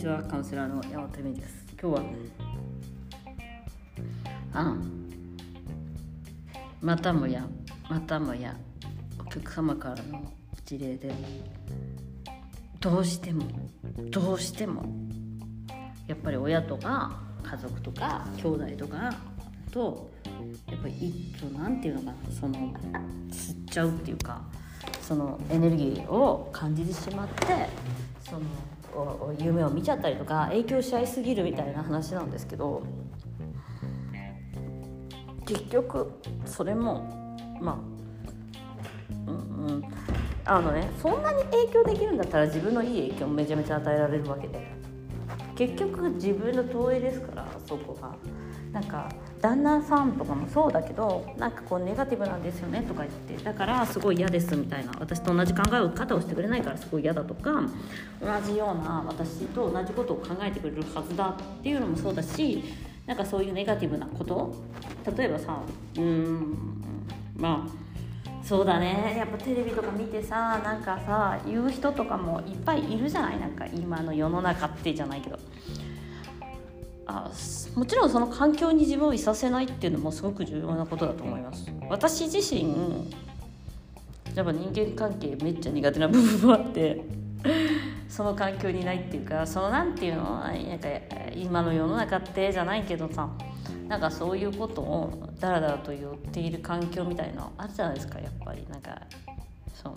ちはカウンセラーの山本美です。今日はあまたもやまたもやお客様からの事例でどうしてもどうしてもやっぱり親とか家族とか兄弟とかとやっぱり一と何て言うのかなその吸っちゃうっていうかそのエネルギーを感じてしまってその夢を見ちゃったりとか影響し合いすぎるみたいな話なんですけど結局それもまあうんうんあのねそんなに影響できるんだったら自分のいい影響もめちゃめちゃ与えられるわけで結局自分の投影ですからそこが。なんか旦那さんとかもそうだけどなんかこうネガティブなんですよねとか言って。だからすごい嫌ですみたいな。私と同じ考え方をしてくれないからすごい嫌だとか同じような私と同じことを考えてくれるはずだっていうのもそうだしなんかそういうネガティブなこと。例えばさうんまあそうだね。やっぱテレビとか見てさなんかさ言う人とかもいっぱいいるじゃない？なんか今の世の中ってじゃないけど。あもちろんその環境に自分をいさせないっていうのもすごく重要なことだと思います。私自身やっぱ人間関係めっちゃ苦手な部分もあってその環境にないっていうかそのなんていうのなんか今の世の中ってじゃないけどさなんかそういうことをダラダラと言っている環境みたいなあるじゃないですかやっぱり。なんかそう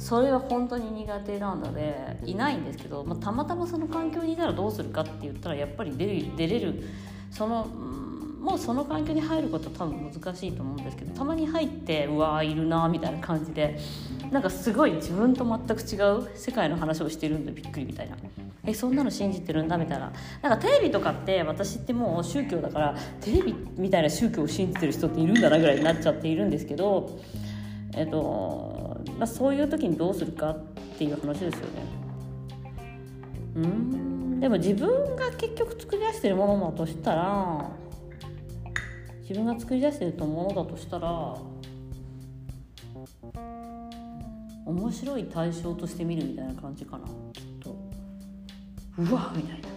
それは本当に苦手なのでいないんですけど、まあ、たまたまその環境にいたらどうするかって言ったらやっぱり出る出れる。そのもうその環境に入ることは多分難しいと思うんですけどたまに入ってうわーいるなみたいな感じでなんかすごい自分と全く違う世界の話をしてるんでびっくりみたいな。えそんなの信じてるんだみたいな。なんかテレビとかって私ってもう宗教だからテレビみたいな宗教を信じてる人っているんだなぐらいになっちゃっているんですけどえっとまあ、そういう時にどうするかっていう話ですよね。うん。でも自分が結局作り出してるものだとしたら自分が作り出してるものだとしたら面白い対象として見るみたいな感じかなきっと。うわみたいな。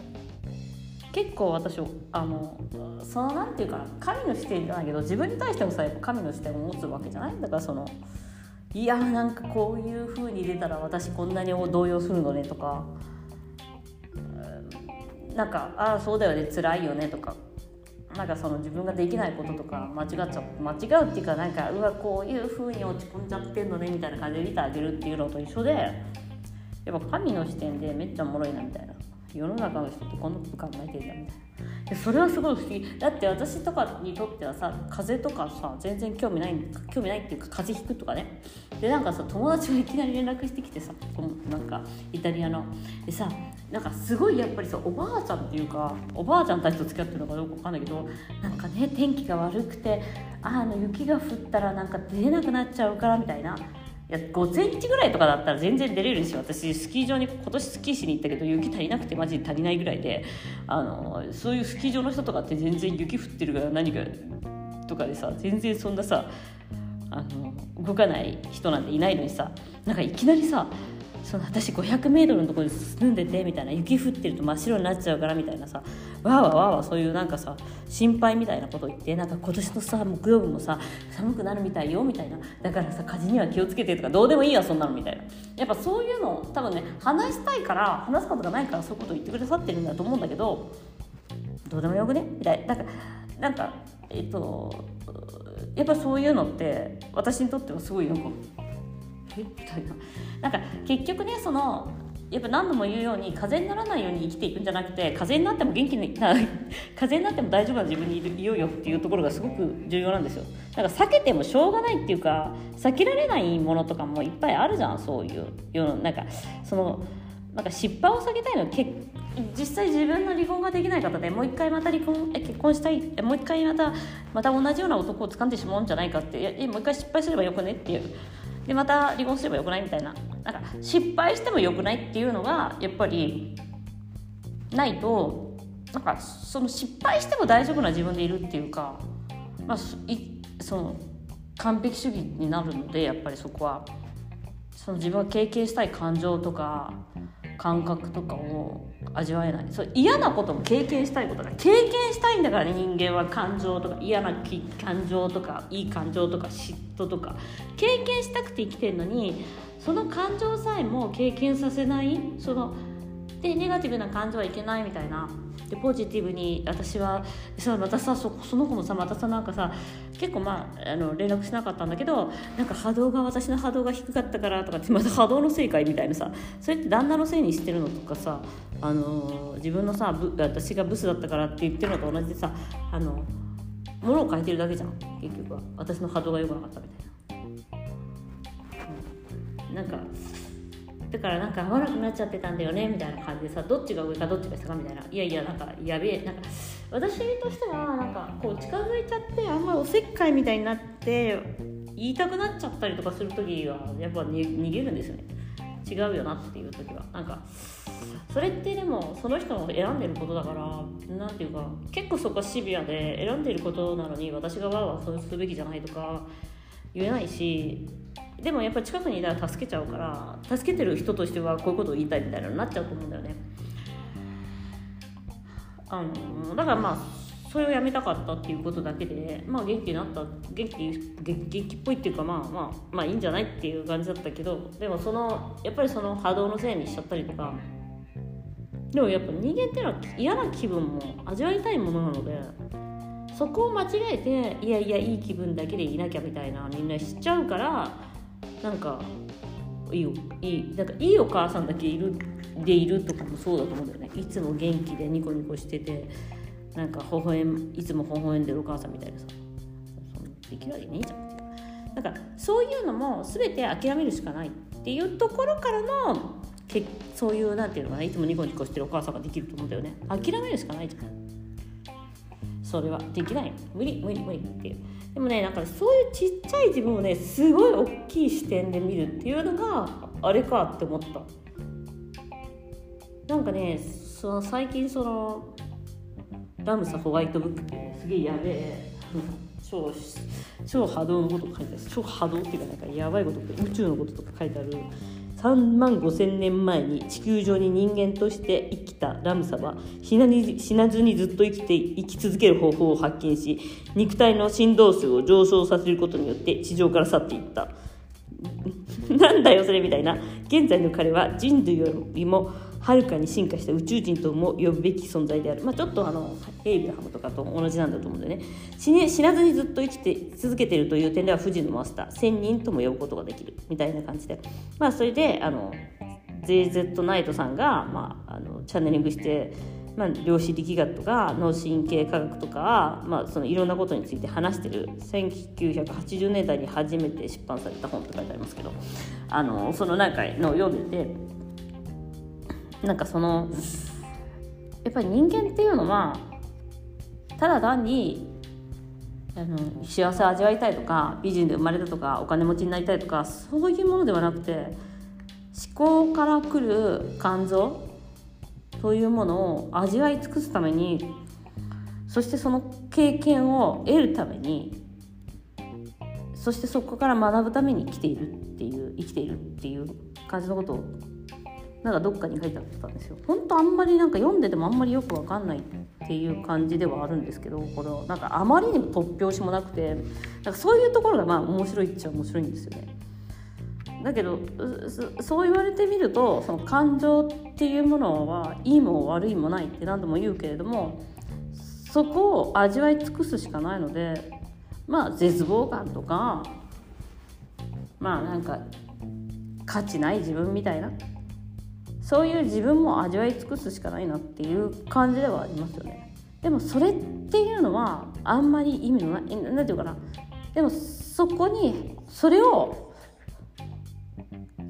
結構私あのそのなんていうかな神の視点じゃないけど自分に対してもさ神の視点を持つわけじゃないだからそのいやなんかこういう風に出たら私こんなに動揺するのねとかなんかああそうだよね辛いよねとかなんかその自分ができないこととか間違っちゃう間違うっていうかなんかうわこういう風に落ち込んじゃってんのねみたいな感じで見てあげるっていうのと一緒でやっぱ神の視点でめっちゃおもろいなみたいな。世の中の人ってこんなこと考えてんだみたいな。それはすごい不思議。だって私とかにとってはさ風邪とかさ全然興味ない興味ないっていうか風邪ひくとかね。でなんかさ友達がいきなり連絡してきてさなんかイタリアの。でさなんかすごいやっぱりさおばあちゃんっていうかおばあちゃんたちと付き合ってるのかどうか分かんないけどなんかね天気が悪くてあの雪が降ったらなんか出れなくなっちゃうからみたいな。いや5センチぐらいとかだったら全然出れるし私スキー場に今年スキーしに行ったけど雪足りなくてマジで足りないぐらいであのそういうスキー場の人とかって全然雪降ってるから何かとかでさ全然そんなさあの動かない人なんていないのにさなんかいきなりさその私 500m のところに住んでてみたいな雪降ってると真っ白になっちゃうからみたいなさわーわーわーわーそういうなんかさ心配みたいなこと言ってなんか今年のさ木曜日もさ寒くなるみたいよみたいなだからさ風には気をつけてとかどうでもいいやそんなのみたいな。やっぱそういうの多分ね話したいから話すことがないからそういうことを言ってくださってるんだと思うんだけどどうでもよくね？みたいな。なんかなんかえっとやっぱそういうのって私にとってはすごいなんかえみたいななんか結局ねそのやっぱ何度も言うように風邪にならないように生きていくんじゃなくて風邪になっても元気にな 風邪になっても大丈夫な自分にいようよっていうところがすごく重要なんですよ。だから避けてもしょうがないっていうか避けられないものとかもいっぱいあるじゃんそういう世のなんかそのなんか失敗を避けたいのけ実際自分の離婚ができない方でもう一回また離婚え結婚したいもう一回またまた同じような男を掴んでしまうんじゃないかってえもう一回失敗すればよくねっていうでまた離婚すればよくない？みたいな。なんか失敗してもよくないっていうのがやっぱりないとなんかその失敗しても大丈夫な自分でいるっていうか、まあ、いその完璧主義になるのでやっぱりそこは。その自分が経験したい感情とか感覚とかを味わえない。そう嫌なことも経験したいことだ経験したいんだからね人間は感情とか。嫌な感情とかいい感情とか嫉妬とか。経験したくて生きてるのにその感情さえも経験させないそのでネガティブな感情はいけないみたいな。でポジティブに私はさまたさそその子もさまたさなんかさ結構まああの連絡しなかったんだけどなんか波動が私の波動が低かったからとかってまた波動のせいかいみたいなさそれって旦那のせいにしてるのとかさあの自分のさ私がブスだったからって言ってるのと同じでさあの物を変えてるだけじゃん結局は。私の波動が良くなかったみたいな。なんかだからなんか悪くなっちゃってたんだよねみたいな感じでさどっちが上かどっちが下かみたいな。いやいやなんかやべえなんか 私としてはなんかこう近づいちゃってあんまりおせっかいみたいになって言いたくなっちゃったりとかする時はやっぱ逃げるんですよね。違うよなっていう時は。なんかそれってでもその人の選んでることだから何ていうか結構そこはシビアで選んでることなのに私がわーわーそうするべきじゃないとか言えないしでもやっぱり近くにいたら助けちゃうから助けてる人としてはこういうことを言いたいみたいなのになっちゃうと思うんだよね。あのだからまあそれをやめたかったっていうことだけでまあ元気になった元気元気っぽいっていうかまあまあまあいいんじゃないっていう感じだったけどでもそのやっぱりその波動のせいにしちゃったりとかでもやっぱ人間っていうのは嫌な気分も味わいたいものなのでそこを間違えていやいやいい気分だけでいなきゃみたいなみんなしちゃうからなんかいいいいなんかいいお母さんだけいるでいるとかもそうだと思うんだよね。いつも元気でニコニコしててなんか微笑いつも微笑んでるお母さんみたいなさ。できるわけねえじゃん。なんかそういうのも全て諦めるしかないっていうところからのけそういうなんていうのかないつもニコニコしてるお母さんができると思うんだよね。諦めるしかないじゃん。それはできない。無理無理無理っていう。でもねなんかそういうちっちゃい自分をねすごい大きい視点で見るっていうのがあれかって思った。なんかねその最近そのラムサホワイトブックっていうすげえやべえ超超波動のこと書いてある。超波動っていうかなんかやばいこと宇宙のこととか書いてある3万5,000年前に地球上に人間として生きたラムサは死な死なずにずっと生きて生き続ける方法を発見し肉体の振動数を上昇させることによって地上から去っていった。なんだよそれみたいな。現在の彼は人類よりもはるかに進化した宇宙人とも呼ぶべき存在である、まあ、ちょっとあのエイブラハムとかと同じなんだと思うんだよね。死ね死なずにずっと生きて続けてるという点では富士のマスター。1000人とも呼ぶことができる。みたいな感じで。まあそれであの JZ ナイトさんが、まあ、あのチャンネリングしてまあ、量子力学とか脳神経科学とか、まあ、そのいろんなことについて話してる。1980年代に初めて出版された本って書いてありますけどあのそのなんかの読んでてなんかそのやっぱり人間っていうのはただ単にあの幸せを味わいたいとか美人で生まれたとかお金持ちになりたいとかそういうものではなくて思考から来る感情というものを味わい尽くすためにそしてその経験を得るためにそしてそこから学ぶために生きているっていう生きているっていう感じのことをなんかどっかに書いてあったんですよ。本当あんまりなんか読んでてもあんまりよくわかんないっていう感じではあるんですけどこのなんかあまりにも突拍子もなくてなんかそういうところがまあ面白いっちゃ面白いんですよね。だけどそう言われてみるとその感情っていうものはいいも悪いもないって何度も言うけれどもそこを味わい尽くすしかないのでまあ絶望感とかまあなんか価値ない自分みたいなそういう自分も味わい尽くすしかないなっていう感じではありますよね。でもそれっていうのはあんまり意味のない何て言うかな。でもそこにそれを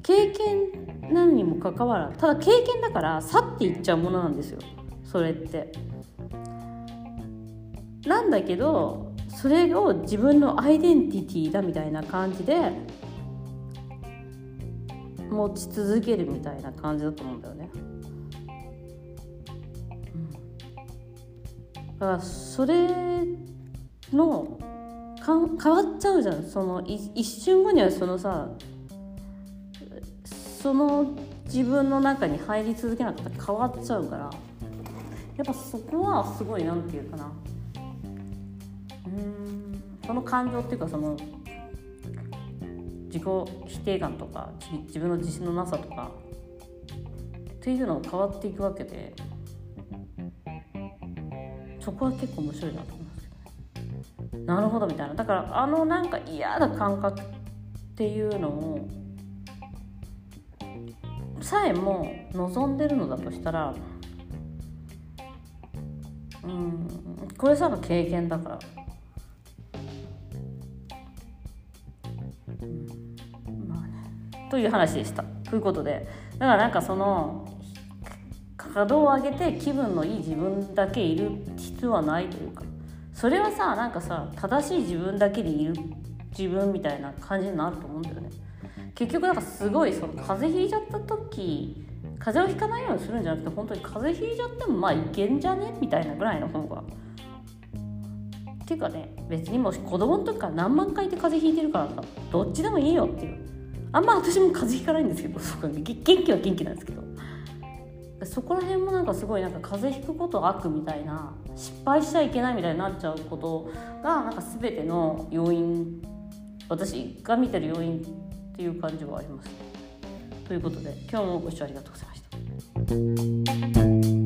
経験なのにもかかわらずただ経験だから去っていっちゃうものなんですよ。それって。なんだけどそれを自分のアイデンティティだみたいな感じで持ち続けるみたいな感じだと思うんだよね。うん、だからそれのか変わっちゃうじゃん。その一瞬後にはそのさその自分の中に入り続けなかったら変わっちゃうから。やっぱそこはすごいなんていうかな。うん。その感情っていうかその自己否定感とか自分の自信のなさとかっていうのが変わっていくわけでそこは結構面白いなと思います。けどなるほどみたいな。だからあのなんか嫌な感覚っていうのをさえも望んでるのだとしたらうんこれさの経験だから、という話でした。ということでだからなんかその稼働を上げて気分のいい自分だけいる必要はないというかそれはさなんかさ正しい自分だけでいる自分みたいな感じになると思うんだよね。結局なんかすごいその風邪ひいちゃった時風邪をひかないようにするんじゃなくて本当に風邪ひいちゃってもまあいけんじゃねみたいなぐらいの方が。っていうかね別にもし子供の時から何万回で風邪ひいてるからさどっちでもいいよっていうあんま私も風邪ひかないんですけどそうか元気は元気なんですけどそこら辺もなんかすごいなんか風邪ひくこと悪みたいな失敗しちゃいけないみたいになっちゃうことがなんか全ての要因私が見てる要因っていう感じはあります。ということで今日もご視聴ありがとうございました。